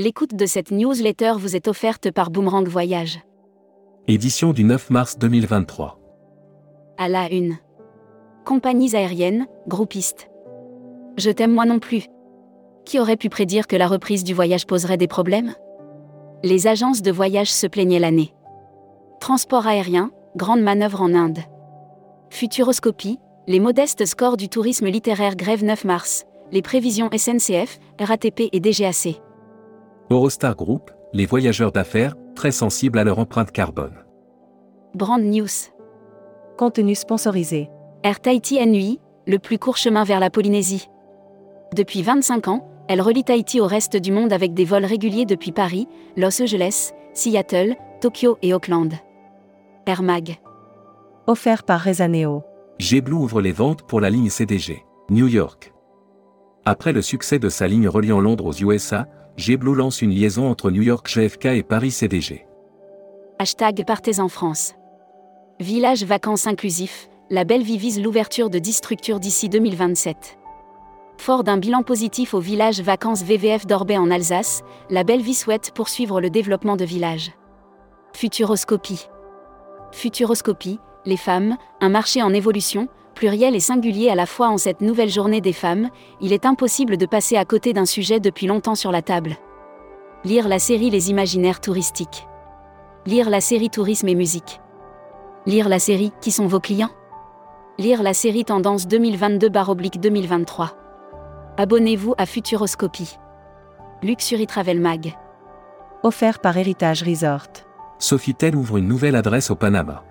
L'écoute de cette newsletter vous est offerte par Boomerang Voyage. Édition du 9 mars 2023. À la une. Compagnies aériennes, groupistes. Je t'aime moi non plus. Qui aurait pu prédire que la reprise du voyage poserait des problèmes? Les agences de voyage se plaignaient l'année. Transport aérien, grande manœuvre en Inde. Futuroscopie, les modestes scores du tourisme littéraire grève 9 mars, les prévisions SNCF, RATP et DGAC. Eurostar Group, les voyageurs d'affaires, très sensibles à leur empreinte carbone. Brand News. Contenu sponsorisé. Air Tahiti NUI, le plus court chemin vers la Polynésie. Depuis 25 ans, elle relie Tahiti au reste du monde avec des vols réguliers depuis Paris, Los Angeles, Seattle, Tokyo et Auckland. Air Mag. Offert par Rezaneo. JetBlue ouvre les ventes pour la ligne CDG. New York. Après le succès de sa ligne reliant Londres aux USA, JetBlue lance une liaison entre New York JFK et Paris CDG. Hashtag Partez en France. Village vacances inclusif, la belle vie vise l'ouverture de 10 structures d'ici 2027. Fort d'un bilan positif au village vacances VVF d'Orbay en Alsace, la belle vie souhaite poursuivre le développement de villages. Futuroscopie. Futuroscopie, les femmes, un marché en évolution, pluriel et singulier à la fois en cette nouvelle journée des femmes, il est impossible de passer à côté d'un sujet depuis longtemps sur la table. Lire la série Les imaginaires touristiques. Lire la série Tourisme et musique. Lire la série Qui sont vos clients? Lire la série Tendance 2022-2023. Abonnez-vous à Futuroscopie. Luxury Travel Mag. Offert par Héritage Resort. Sofitel ouvre une nouvelle adresse au Panama.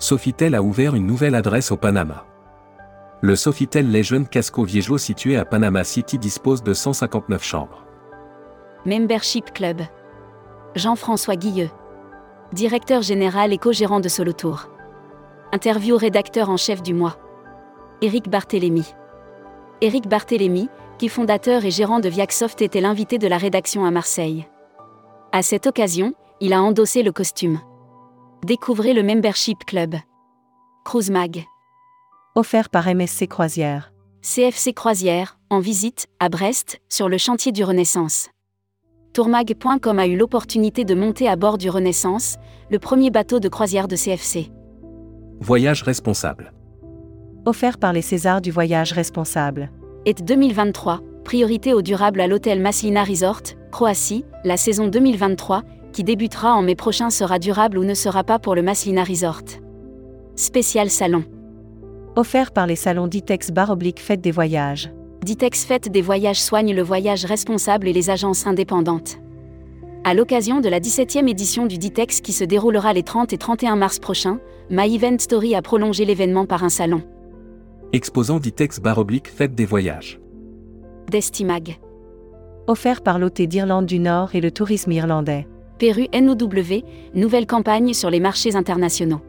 Sofitel a ouvert une nouvelle adresse au Panama. Le Sofitel Legion Casco Viejo situé à Panama City dispose de 159 chambres. Membership Club. Jean-François Guilleux. Directeur général et co-gérant de Solotour. Interview rédacteur en chef du mois. Éric Barthélémy. Éric Barthélémy, qui fondateur et gérant de Viacsoft était l'invité de la rédaction à Marseille. À cette occasion, il a endossé le costume. Découvrez le Membership Club. Cruise Mag. Offert par MSC Croisière. CFC Croisière, en visite, à Brest, sur le chantier du Renaissance. Tourmag.com a eu l'opportunité de monter à bord du Renaissance, le premier bateau de croisière de CFC. Voyage responsable. Offert par les Césars du voyage responsable. Et 2023, priorité au durable à l'hôtel Maslina Resort, Croatie, la saison 2023, qui débutera en mai prochain sera durable ou ne sera pas pour le Maslina Resort. Spécial salon. Offert par les salons Ditex Bar Oblique Fête des Voyages. Ditex Fête des Voyages soigne le voyage responsable et les agences indépendantes. À l'occasion de la 17e édition du Ditex qui se déroulera les 30 et 31 mars prochains, My Event Story a prolongé l'événement par un salon. Exposant Ditex Bar Oblique Fête des Voyages. Destimag. Offert par l'OT d'Irlande du Nord et le tourisme irlandais. Peru NOW, nouvelle campagne sur les marchés internationaux.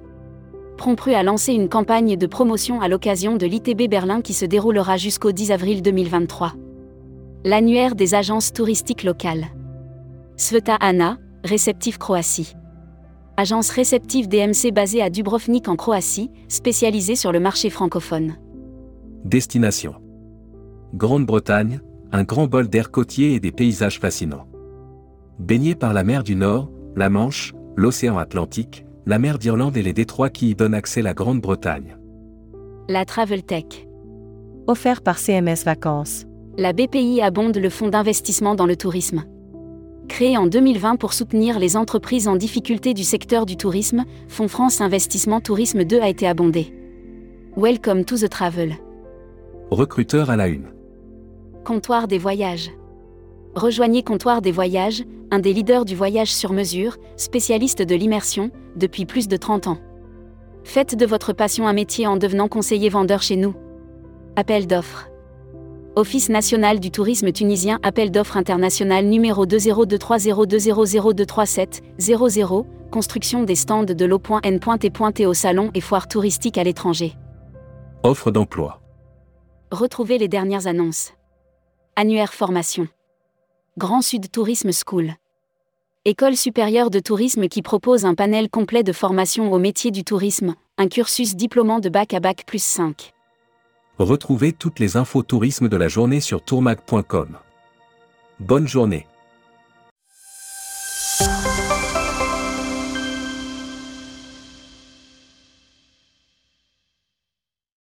Prompru a lancé une campagne de promotion à l'occasion de l'ITB Berlin qui se déroulera jusqu'au 10 avril 2023. L'annuaire des agences touristiques locales. Sveta Ana, réceptif Croatie. Agence réceptive DMC basée à Dubrovnik en Croatie, spécialisée sur le marché francophone. Destination. Grande-Bretagne, un grand bol d'air côtier et des paysages fascinants. Baigné par la mer du Nord, la Manche, l'océan Atlantique, la mer d'Irlande et les détroits qui y donnent accès à la Grande-Bretagne. La Travel Tech. Offert par CMS Vacances. La BPI abonde le fonds d'investissement dans le tourisme. Créé en 2020 pour soutenir les entreprises en difficulté du secteur du tourisme, Fonds France Investissement Tourisme 2 a été abondé. Welcome to the travel. Recruteur à la une. Comptoir des voyages. Rejoignez Comptoir des voyages, un des leaders du voyage sur mesure, spécialiste de l'immersion, depuis plus de 30 ans. Faites de votre passion un métier en devenant conseiller vendeur chez nous. Appel d'offres. Office national du tourisme tunisien Appel d'offres international numéro 2023020023700, construction des stands de l'eau.n.t.t au salon et foire touristique à l'étranger. Offre d'emploi. Retrouvez les dernières annonces. Annuaire formation. Grand Sud Tourisme School. École supérieure de tourisme qui propose un panel complet de formation au métier du tourisme, un cursus diplômant de bac à bac plus 5. Retrouvez toutes les infos tourisme de la journée sur tourmag.com. Bonne journée.